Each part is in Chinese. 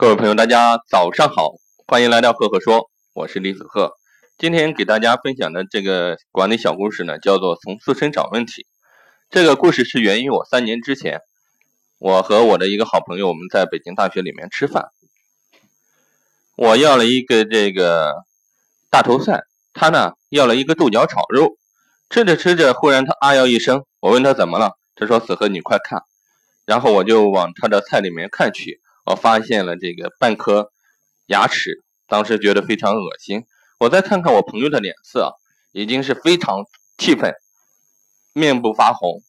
各位朋友，大家早上好，欢迎来到赫赫说，我是李子赫。今天给大家分享的这个管理小故事呢，叫做从自身找问题。这个故事是源于我三年之前，我和我的一个好朋友，我们在北京大学里面吃饭，我要了一个这个大头菜，他呢要了一个豆角炒肉。吃着吃着，忽然他啊哟一声，我问他怎么了，他说：“子赫，你快看。”然后我就往他的菜里面看去。我发现了这个半颗牙齿，当时觉得非常恶心。我再看看我朋友的脸色，已经是非常气愤，面部发红。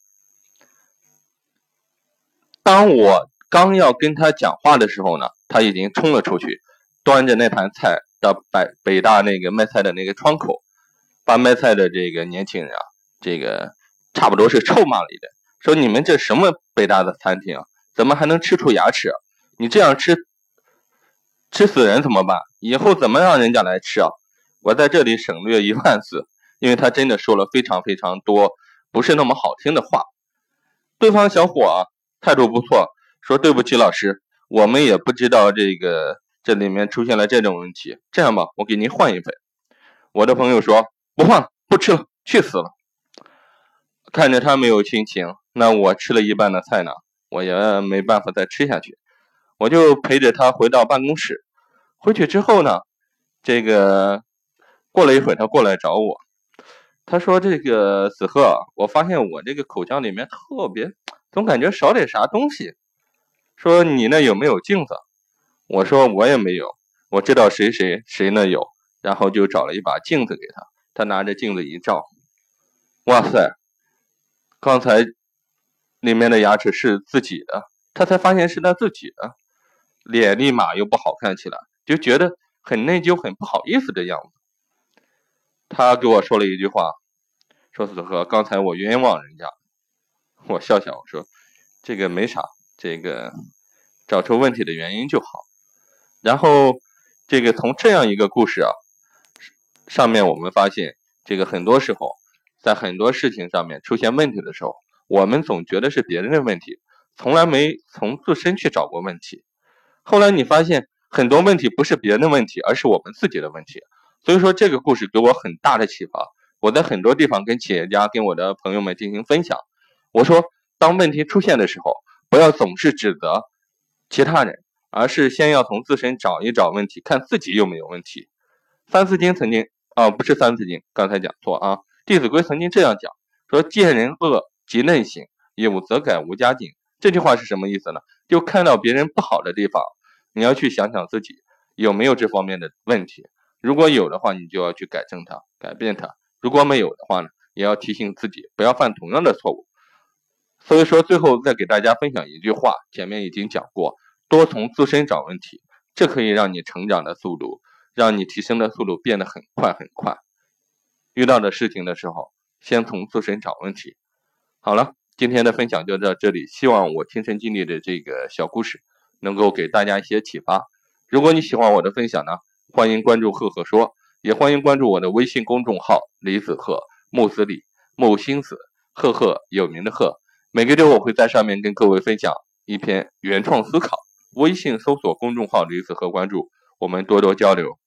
当我刚要跟他讲话的时候呢，他已经冲了出去，端着那盘菜到北北大那个卖菜的那个窗口，把卖菜的这个年轻人啊，这个差不多是臭骂了一顿，说你们这什么北大的餐厅啊，怎么还能吃出牙齿？啊你这样吃，吃死人怎么办？以后怎么让人家来吃啊？我在这里省略一万字，因为他真的说了非常非常多不是那么好听的话。对方小伙啊，态度不错，说对不起老师，我们也不知道这个这里面出现了这种问题。这样吧，我给您换一份。我的朋友说不换了，不吃了，去死了。看着他没有心情，那我吃了一半的菜呢，我也没办法再吃下去。我就陪着他回到办公室，回去之后呢，这个过了一会儿，他过来找我，他说：“这个子贺，我发现我这个口腔里面特别，总感觉少点啥东西。说你那有没有镜子？”我说：“我也没有，我知道谁谁谁那有。”然后就找了一把镜子给他，他拿着镜子一照，哇塞，刚才里面的牙齿是自己的，他才发现是他自己的。脸立马又不好看起来，就觉得很内疚、很不好意思的样子。他给我说了一句话，说：“子和，刚才我冤枉人家。”我笑笑我说：“这个没啥，这个找出问题的原因就好。”然后，这个从这样一个故事啊上面，我们发现，这个很多时候在很多事情上面出现问题的时候，我们总觉得是别人的问题，从来没从自身去找过问题。后来你发现很多问题不是别人的问题，而是我们自己的问题。所以说这个故事给我很大的启发。我在很多地方跟企业家、跟我的朋友们进行分享。我说，当问题出现的时候，不要总是指责其他人，而是先要从自身找一找问题，看自己有没有问题。三字经曾经啊，不是三字经，刚才讲错啊。弟子规曾经这样讲说：“见人恶即内省，有则改，无加进。”这句话是什么意思呢？就看到别人不好的地方，你要去想想自己有没有这方面的问题。如果有的话，你就要去改正它、改变它；如果没有的话呢，也要提醒自己不要犯同样的错误。所以说，最后再给大家分享一句话，前面已经讲过，多从自身找问题，这可以让你成长的速度，让你提升的速度变得很快很快。遇到的事情的时候，先从自身找问题。好了。今天的分享就到这里，希望我亲身经历的这个小故事能够给大家一些启发。如果你喜欢我的分享呢，欢迎关注“赫赫说”，也欢迎关注我的微信公众号“李子赫木子李木星子赫赫有名的赫”。每个周我会在上面跟各位分享一篇原创思考。微信搜索公众号“李子赫”，关注我们，多多交流。